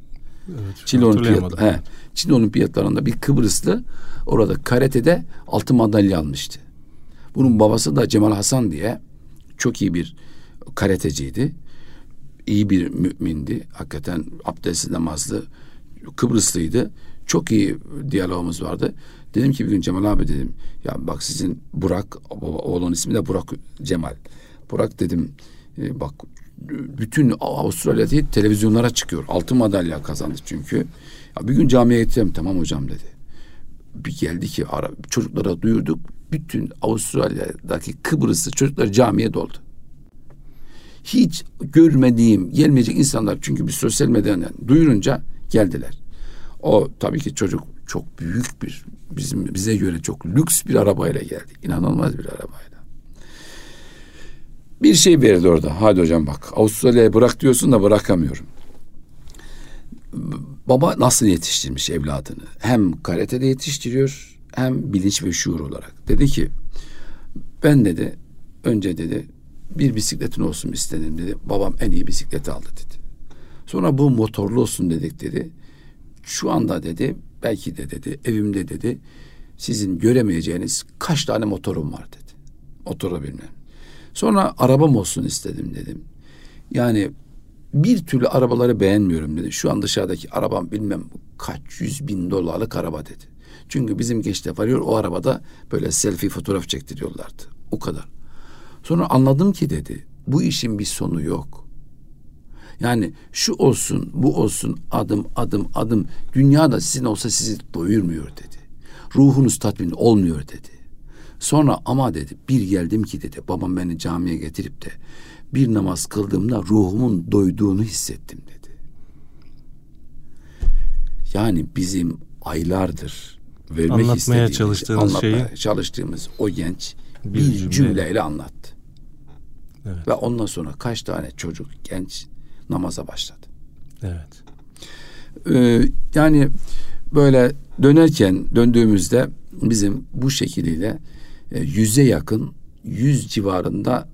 Evet, Çin olimpiyat, he, Çin olimpiyatlarında bir Kıbrıslı orada karatede altın madalya almıştı. Bunun babası da Cemal Hasan diye çok iyi bir karateciydi. İyi bir mümindi. Hakikaten abdestli namazlı. Kıbrıslıydı. Çok iyi diyalogumuz vardı. Dedim ki bir gün Cemal abi dedim. Ya bak sizin Burak, oğlun ismi de Burak Cemal. Burak dedim e, bak bütün Avustralya'da televizyonlara çıkıyor. Altın madalya kazandı çünkü. Ya bir gün camiye gittim tamam hocam dedi. Bir geldi ki ara, çocuklara duyurduk. Bütün Avustralya'daki Kıbrıslı çocuklar camiye doldu. hiç görmediğim, gelmeyecek insanlar çünkü bir sosyal medyadan duyurunca geldiler. O tabii ki çocuk çok büyük bir bizim bize göre çok lüks bir arabayla geldi. İnanılmaz bir arabayla. Bir şey verdi orada. Hadi hocam bak Avustralya'ya bırak diyorsun da bırakamıyorum. Baba nasıl yetiştirmiş evladını? Hem karatede yetiştiriyor hem bilinç ve şuur olarak. Dedi ki ben dedi önce dedi bir bisikletin olsun istedim dedi. Babam en iyi bisikleti aldı dedi. Sonra bu motorlu olsun dedik dedi. Şu anda dedi belki de dedi evimde dedi sizin göremeyeceğiniz kaç tane motorum var dedi. Motoru bilmem. Sonra arabam olsun istedim dedim. Yani bir türlü arabaları beğenmiyorum dedi. Şu an dışarıdaki arabam bilmem kaç yüz bin dolarlık araba dedi. Çünkü bizim gençler varıyor o arabada böyle selfie fotoğraf çektiriyorlardı. O kadar. Sonra anladım ki dedi bu işin bir sonu yok. Yani şu olsun bu olsun adım adım adım dünyada sizin olsa sizi doyurmuyor dedi. Ruhunuz tatmin olmuyor dedi. Sonra ama dedi bir geldim ki dedi babam beni camiye getirip de bir namaz kıldığımda ruhumun doyduğunu hissettim dedi. Yani bizim aylardır vermek Anlatmaya istediğimiz, çalıştığınız anlatmaya şeyi çalıştığımız o genç bir bir, cümleyle. cümleyle anlattı. Evet. Ve ondan sonra kaç tane çocuk, genç namaza başladı. Evet. Ee, yani böyle dönerken döndüğümüzde bizim bu şekliyle yüze yakın yüz civarında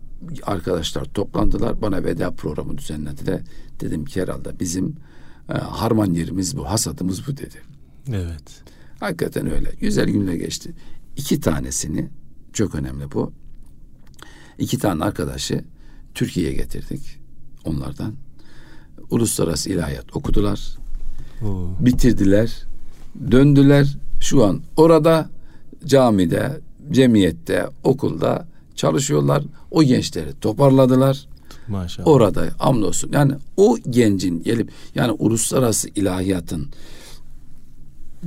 arkadaşlar toplandılar bana veda programı düzenlediler. Dedim ki herhalde bizim e, harman yerimiz bu hasadımız bu dedi. Evet. Hakikaten öyle. Güzel günler geçti. İki tanesini çok önemli bu. İki tane arkadaşı Türkiye'ye getirdik onlardan. Uluslararası ilahiyat okudular. Oo. Bitirdiler. Döndüler. Şu an orada camide, cemiyette, okulda çalışıyorlar. O gençleri toparladılar. Maşallah. Orada hamdolsun. Yani o gencin gelip yani uluslararası ilahiyatın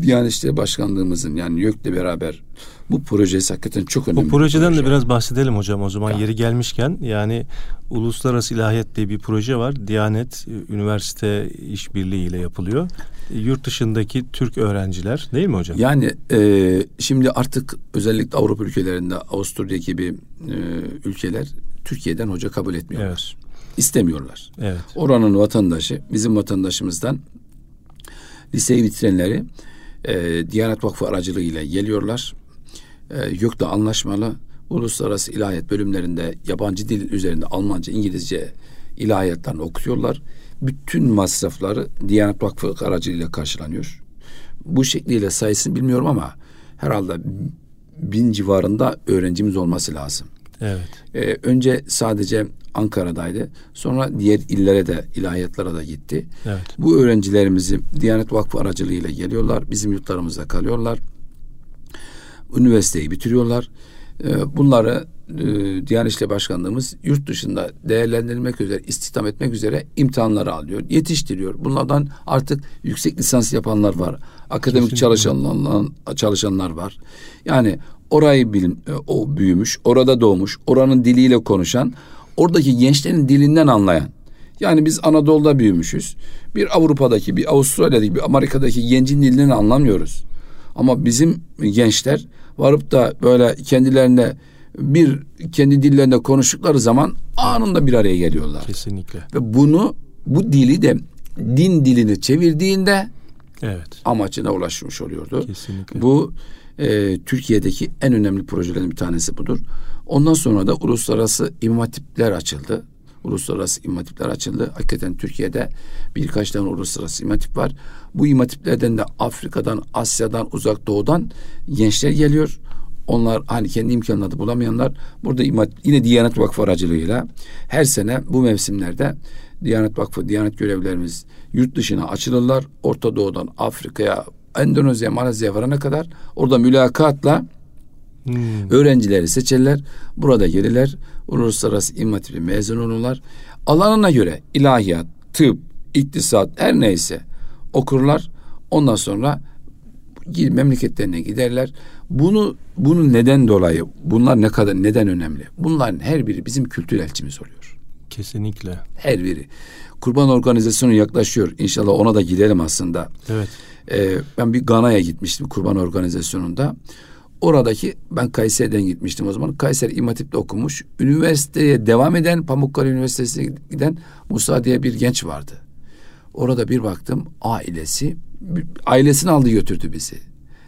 Diyanet İşleri Başkanlığımızın yani YÖK'le beraber bu projesi hakikaten çok önemli. Bu projeden proje. de biraz bahsedelim hocam o zaman Ya. yeri gelmişken yani Uluslararası İlahiyat diye bir proje var. Diyanet üniversite işbirliğiyle yapılıyor. E, Yurt dışındaki Türk öğrenciler değil mi hocam? Yani e, şimdi artık özellikle Avrupa ülkelerinde Avusturya gibi e, ülkeler Türkiye'den hoca kabul etmiyorlar. İstemiyorlar. Evet. Oranın vatandaşı bizim vatandaşımızdan liseyi bitirenleri e, Diyanet Vakfı aracılığıyla geliyorlar. E, YÖK'le anlaşmalı. Uluslararası ilahiyat bölümlerinde yabancı dil üzerinde Almanca, İngilizce ilahiyatlarını okuyorlar. Bütün masrafları Diyanet Vakfı aracılığıyla karşılanıyor. Bu şekliyle sayısını bilmiyorum ama herhalde bin civarında öğrencimiz olması lazım. Evet. Ee, önce sadece Ankara'daydı. Sonra diğer illere de ilahiyatlara da gitti. Evet. Bu öğrencilerimizi Diyanet Vakfı aracılığıyla geliyorlar. Bizim yurtlarımızda kalıyorlar. Üniversiteyi bitiriyorlar. Ee, bunları e, Diyanet İşleri Başkanlığımız yurt dışında değerlendirilmek üzere, istihdam etmek üzere imtihanları alıyor, yetiştiriyor. Bunlardan artık yüksek lisans yapanlar var. Akademik Kesinlikle. çalışanlar, çalışanlar var. Yani orayı bilim, e, o büyümüş, orada doğmuş, oranın diliyle konuşan, oradaki gençlerin dilinden anlayan. Yani biz Anadolu'da büyümüşüz. Bir Avrupa'daki, bir Avustralya'daki, bir Amerika'daki gencin dilinden anlamıyoruz. Ama bizim gençler varıp da böyle kendilerine bir kendi dillerinde konuştukları zaman anında bir araya geliyorlar. Kesinlikle. Ve bunu bu dili de din dilini çevirdiğinde Evet. amacına ulaşmış oluyordu. Kesinlikle. Bu e, Türkiye'deki en önemli projelerin bir tanesi budur. Ondan sonra da uluslararası imam hatipler açıldı. Uluslararası imam hatipler açıldı. Hakikaten Türkiye'de birkaç tane uluslararası imam hatip var. Bu imam hatiplerden de Afrika'dan, Asya'dan, Uzak Doğu'dan gençler geliyor. Onlar hani kendi imkanlarını bulamayanlar burada imam, yine Diyanet Vakfı aracılığıyla her sene bu mevsimlerde Diyanet Vakfı, Diyanet görevlerimiz yurt dışına açılırlar. Orta Doğu'dan Afrika'ya, Endonezya, Malezya'ya varana kadar orada mülakatla Hmm. öğrencileri seçerler. Burada gelirler. Uluslararası İmam mezun olurlar. Alanına göre ilahiyat, tıp, iktisat her neyse okurlar. Ondan sonra memleketlerine giderler. Bunu bunu neden dolayı? Bunlar ne kadar neden önemli? Bunların her biri bizim kültür elçimiz oluyor. Kesinlikle. Her biri. Kurban organizasyonu yaklaşıyor. İnşallah ona da gidelim aslında. Evet. Ee, ben bir Gana'ya gitmiştim kurban organizasyonunda. Oradaki ben Kayseri'den gitmiştim o zaman. Kayseri İmam Hatip'te okumuş. Üniversiteye devam eden Pamukkale Üniversitesi'ne giden Musa diye bir genç vardı. Orada bir baktım ailesi ailesini aldı götürdü bizi.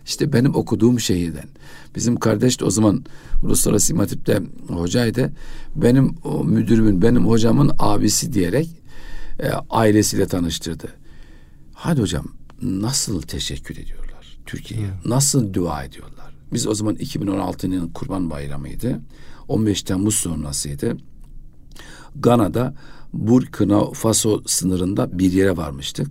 İşte benim okuduğum şehirden. Bizim kardeş de o zaman Uluslararası İmam Hatip'te hocaydı. Benim o müdürümün, benim hocamın abisi diyerek e, ailesiyle tanıştırdı. Hadi hocam nasıl teşekkür ediyorlar Türkiye'ye? Nasıl dua ediyorlar? Biz o zaman 2016'nın Kurban Bayramı'ydı. 15 Temmuz sonrasıydı. Gana'da Burkina Faso sınırında bir yere varmıştık.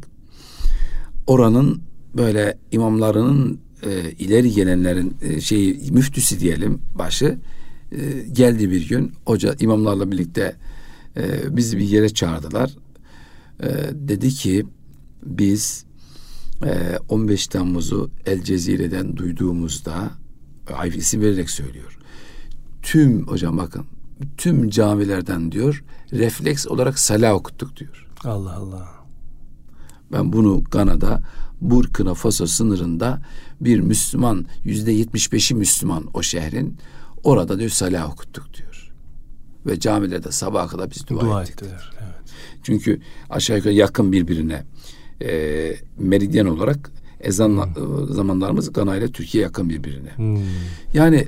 Oranın böyle imamlarının e, ileri gelenlerin e, şeyi müftüsü diyelim başı e, geldi bir gün hoca imamlarla birlikte e, bizi bir yere çağırdılar. E, dedi ki biz e, 15 Temmuz'u El Cezire'den duyduğumuzda ay isim vererek söylüyor. Tüm hocam bakın tüm camilerden diyor refleks olarak salah okuttuk diyor. Allah Allah. Ben bunu Gana'da Burkina Faso sınırında bir Müslüman yüzde yetmiş beşi Müslüman o şehrin orada diyor salah okuttuk diyor. Ve camilerde sabaha kadar biz dua, dua ettik. Ettiler, evet. Çünkü aşağı yukarı yakın birbirine e, meridyen olarak ezan hmm. zamanlarımız Gana ile Türkiye yakın birbirine. Hmm. Yani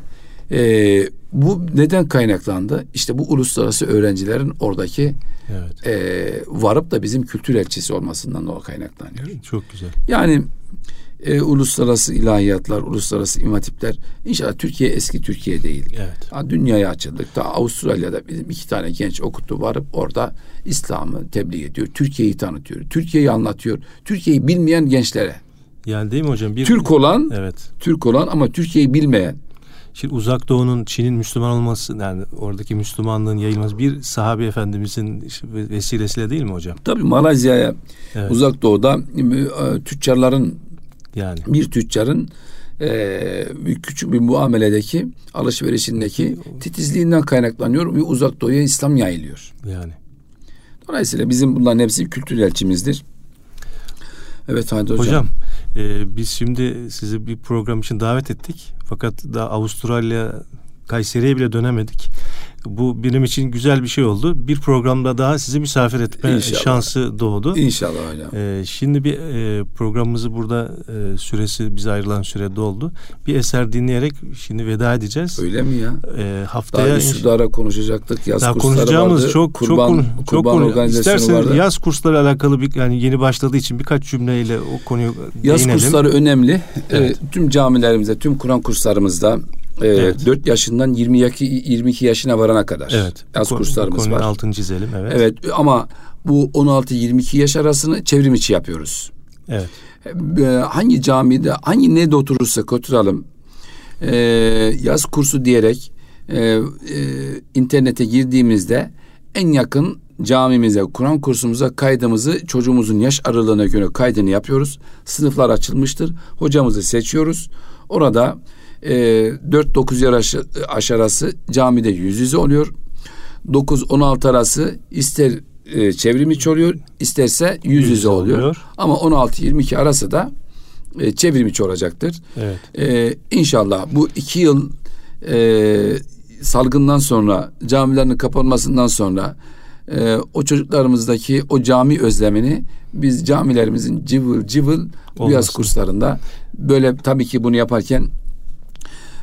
e, bu neden kaynaklandı? İşte bu uluslararası öğrencilerin oradaki evet. e, varıp da bizim kültür elçisi olmasından o kaynaklanıyor. Çok güzel. Yani e, uluslararası ilahiyatlar, uluslararası imatipler inşallah Türkiye eski Türkiye değil. Evet. Ha, dünyaya açıldık. Daha Avustralya'da bizim iki tane genç okuttu varıp orada İslam'ı tebliğ ediyor. Türkiye'yi tanıtıyor. Türkiye'yi anlatıyor. Türkiye'yi bilmeyen gençlere. Yani değil mi hocam? Bir, Türk olan, evet. Türk olan ama Türkiye'yi bilmeyen. Şimdi Uzak Doğu'nun Çin'in Müslüman olması yani oradaki Müslümanlığın yayılması bir sahabe efendimizin vesilesiyle değil mi hocam? Tabii Malezya'ya evet. Uzak Doğu'da e, tüccarların yani bir tüccarın e, küçük bir muameledeki alışverişindeki titizliğinden kaynaklanıyor ve uzak doğuya İslam yayılıyor. Yani. Dolayısıyla bizim bunların hepsi kültür elçimizdir. Evet hadi hocam. Hocam e, biz şimdi sizi bir program için davet ettik. Fakat daha Avustralya Kayseri'ye bile dönemedik. Bu benim için güzel bir şey oldu. Bir programda daha sizi misafir etme İnşallah. şansı doğdu. İnşallah hocam. Ee, şimdi bir e, programımızı burada e, süresi bize ayrılan süre doldu. Bir eser dinleyerek şimdi veda edeceğiz. Öyle mi ya? E, haftaya daha bir ara konuşacaktık. Yaz daha kursları konuşacağımız vardı. çok kurban, çok çok kurban konu. İsterseniz vardı. yaz kursları alakalı bir yani yeni başladığı için birkaç cümleyle o konuyu Yaz değinelim. kursları önemli. Evet. E, tüm camilerimizde, tüm Kur'an kurslarımızda e, evet. 4 yaşından 22 22 yaşına varana kadar. Evet. Yaz kurslarımız var. altını çizelim. Evet. Evet ama bu 16-22 yaş arasını çevrim içi yapıyoruz. Evet. E, hangi camide hangi ne oturursak oturalım e, yaz kursu diyerek e, e, internete girdiğimizde en yakın camimize, Kur'an kursumuza kaydımızı çocuğumuzun yaş aralığına göre kaydını yapıyoruz. Sınıflar açılmıştır. Hocamızı seçiyoruz. Orada e, 4-9 yaş aşarası camide yüz yüze oluyor. 9-16 arası ister e, çevrim içi oluyor, isterse yüz yüze oluyor. oluyor. Ama 16-22 arası da e, çevrim içi olacaktır. Evet. E, inşallah bu iki yıl e, salgından sonra, camilerin kapanmasından sonra e, o çocuklarımızdaki o cami özlemini biz camilerimizin cıvıl cıvıl bu yaz kurslarında böyle tabii ki bunu yaparken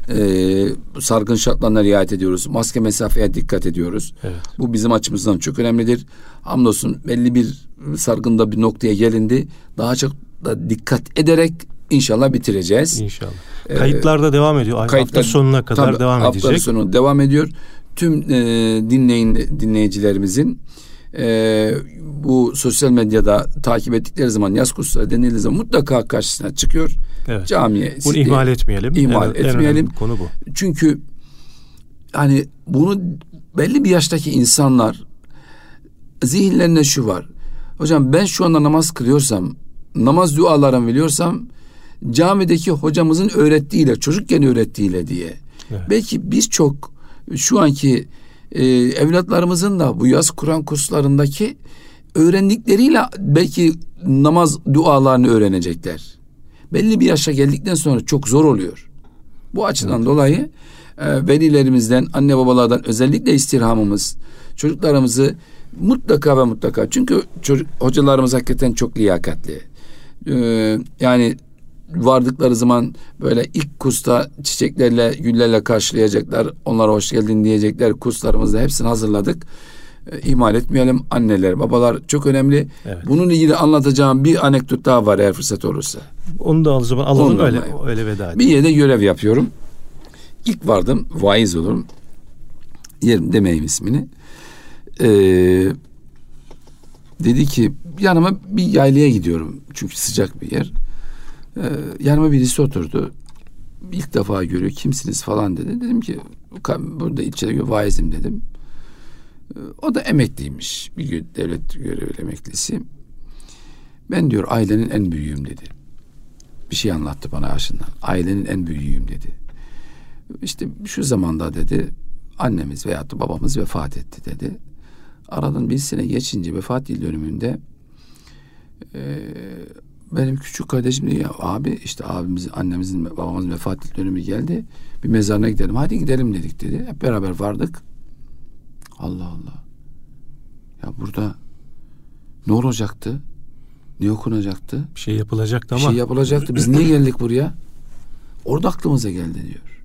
e, sargın şartlarına riayet ediyoruz. Maske mesafeye dikkat ediyoruz. Evet. Bu bizim açımızdan çok önemlidir. Hamdolsun belli bir sargında bir noktaya gelindi. Daha çok da dikkat ederek inşallah bitireceğiz. İnşallah. Ee, Kayıtlar da devam ediyor. Kayıtlar, hafta sonuna kadar tabii, devam edecek. Hafta sonu devam ediyor. Tüm e, dinleyin dinleyicilerimizin e, bu sosyal medyada takip ettikleri zaman yaz kursları denildiği zaman mutlaka karşısına çıkıyor. Evet. Camiye. Bunu ihmal etmeyelim. İhmal en, etmeyelim. En konu bu. Çünkü hani bunu belli bir yaştaki insanlar zihinlerine şu var. Hocam ben şu anda namaz kılıyorsam, namaz dualarımı biliyorsam camideki hocamızın öğrettiğiyle, çocukken öğrettiğiyle diye. Evet. Belki biz çok şu anki e, evlatlarımızın da bu yaz Kur'an kurslarındaki öğrendikleriyle belki namaz dualarını öğrenecekler. Belli bir yaşa geldikten sonra çok zor oluyor. Bu açıdan evet. dolayı e, velilerimizden, anne babalardan özellikle istirhamımız çocuklarımızı mutlaka ve mutlaka çünkü çocuk hocalarımız hakikaten çok liyakatli. Ee, yani vardıkları zaman böyle ilk kursta çiçeklerle, güllerle karşılayacaklar. Onlara hoş geldin diyecekler. Kurslarımızda hepsini hazırladık. Ee, ihmal etmeyelim anneler, babalar çok önemli. Evet. Bunun ilgili anlatacağım bir anekdot daha var eğer fırsat olursa. Onu da o zaman alalım öyle, öyle veda edelim. Bir yerde görev yapıyorum. İlk vardım vaiz olurum. Yerim demeyeyim ismini. Ee, dedi ki yanıma bir yaylaya gidiyorum. Çünkü sıcak bir yer. Ee, yanıma birisi oturdu. İlk defa görüyor. Kimsiniz falan dedi. Dedim ki burada ilçede vaizim dedim. Ee, o da emekliymiş. Bir devlet görevli emeklisi. Ben diyor ailenin en büyüğüm dedi. Bir şey anlattı bana yaşından. Ailenin en büyüğüm dedi. İşte şu zamanda dedi annemiz veyahut da babamız vefat etti dedi. Aradan bir sene geçince vefat yıl dönümünde e, benim küçük kardeşim diyor ya abi işte abimizin annemizin babamızın vefat dönümü geldi. Bir mezarına gidelim. Hadi gidelim dedik dedi. Hep beraber vardık. Allah Allah. Ya burada ne olacaktı? Ne okunacaktı? Bir şey yapılacaktı ama. Bir şey yapılacaktı. Biz niye geldik buraya? Orada aklımıza geldi diyor.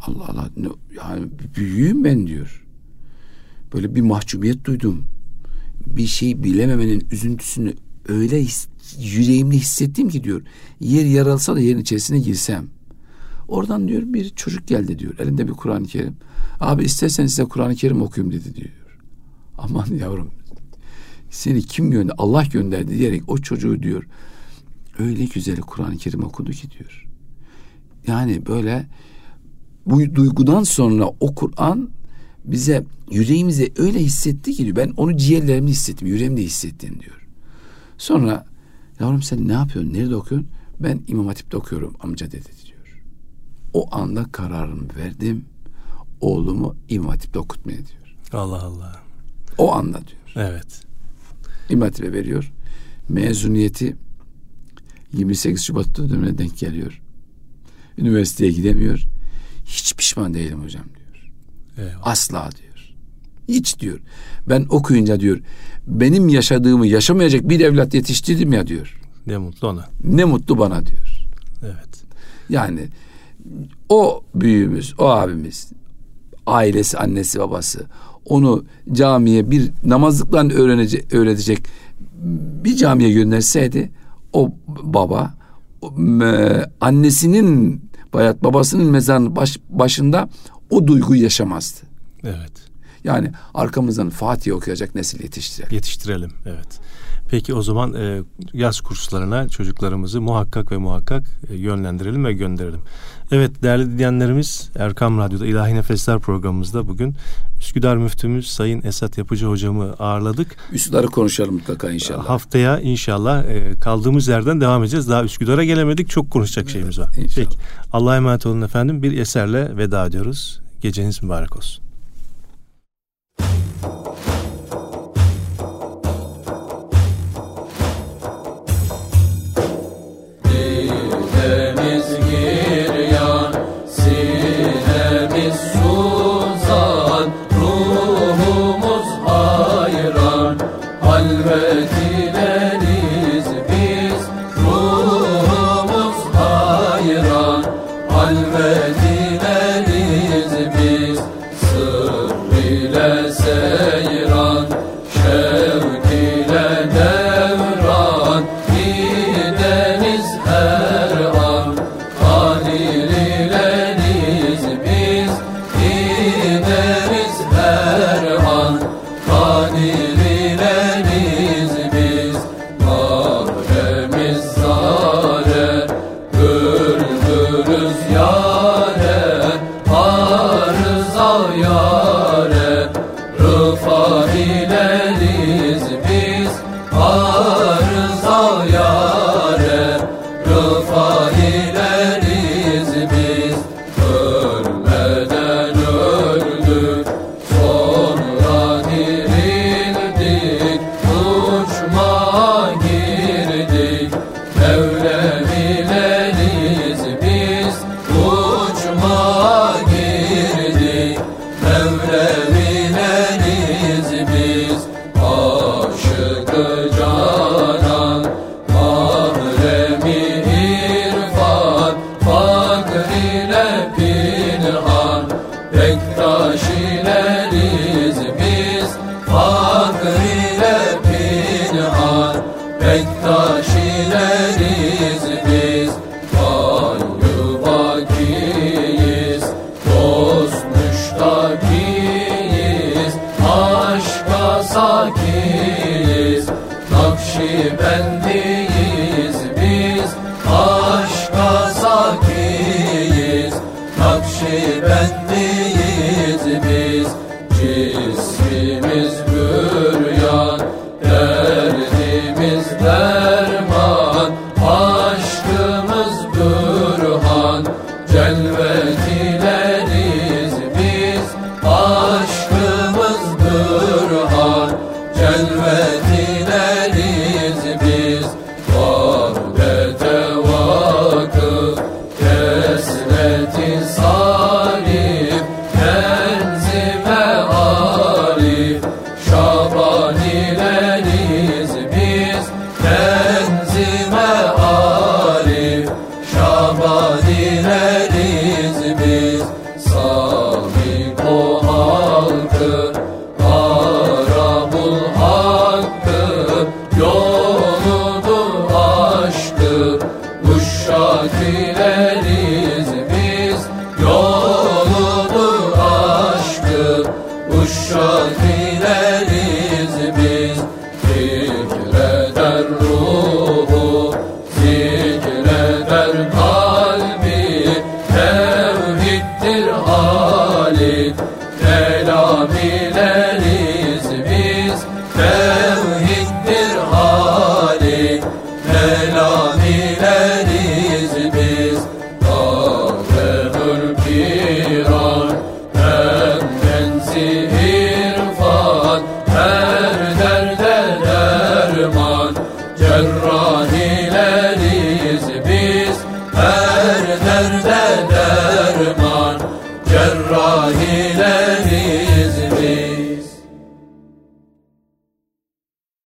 Allah Allah. Yani büyüğüm ben diyor. Böyle bir mahcubiyet duydum. Bir şey bilememenin üzüntüsünü öyle his, yüreğimde hissettim ki diyor. Yer yaralsa da yerin içerisine girsem. Oradan diyor bir çocuk geldi diyor. Elinde bir Kur'an-ı Kerim. Abi istersen size Kur'an-ı Kerim okuyayım dedi diyor. Aman yavrum seni kim gönderdi? Allah gönderdi diyerek o çocuğu diyor öyle güzel Kur'an-ı Kerim okudu ki diyor. Yani böyle bu duygudan sonra o Kur'an bize yüreğimize öyle hissetti ki diyor. Ben onu ciğerlerimde hissettim, yüreğimde hissettim diyor. Sonra yavrum sen ne yapıyorsun? Nerede okuyorsun? Ben İmam Hatip'te okuyorum amca dedi diyor. O anda kararımı verdim. Oğlumu İmam Hatip'te okutmaya diyor. Allah Allah. O anda diyor. Evet. İmam Hatip'e veriyor. Mezuniyeti 28 Şubat dönemine denk geliyor. Üniversiteye gidemiyor. Hiç pişman değilim hocam diyor. Eyvallah. Asla diyor. Hiç diyor. Ben okuyunca diyor benim yaşadığımı yaşamayacak bir evlat yetiştirdim ya diyor. Ne mutlu ona. Ne mutlu bana diyor. Evet. Yani o büyüğümüz, o abimiz, ailesi, annesi, babası onu camiye bir namazlıktan öğrenecek, öğretecek bir camiye gönderseydi o baba annesinin bayat babasının mezarının baş, başında o duyguyu yaşamazdı. Evet. Yani arkamızdan Fatih okuyacak nesil yetiştirelim. Yetiştirelim evet. Peki o zaman e, yaz kurslarına çocuklarımızı muhakkak ve muhakkak e, yönlendirelim ve gönderelim. Evet değerli dinleyenlerimiz Erkam Radyo'da İlahi Nefesler programımızda bugün Üsküdar Müftümüz Sayın Esat Yapıcı hocamı ağırladık. Üsküdar'ı konuşalım mutlaka inşallah. Haftaya inşallah e, kaldığımız yerden devam edeceğiz. Daha Üsküdar'a gelemedik. Çok konuşacak evet, şeyimiz var. İnşallah. Peki Allah'a emanet olun efendim. Bir eserle veda ediyoruz. Geceniz mübarek olsun.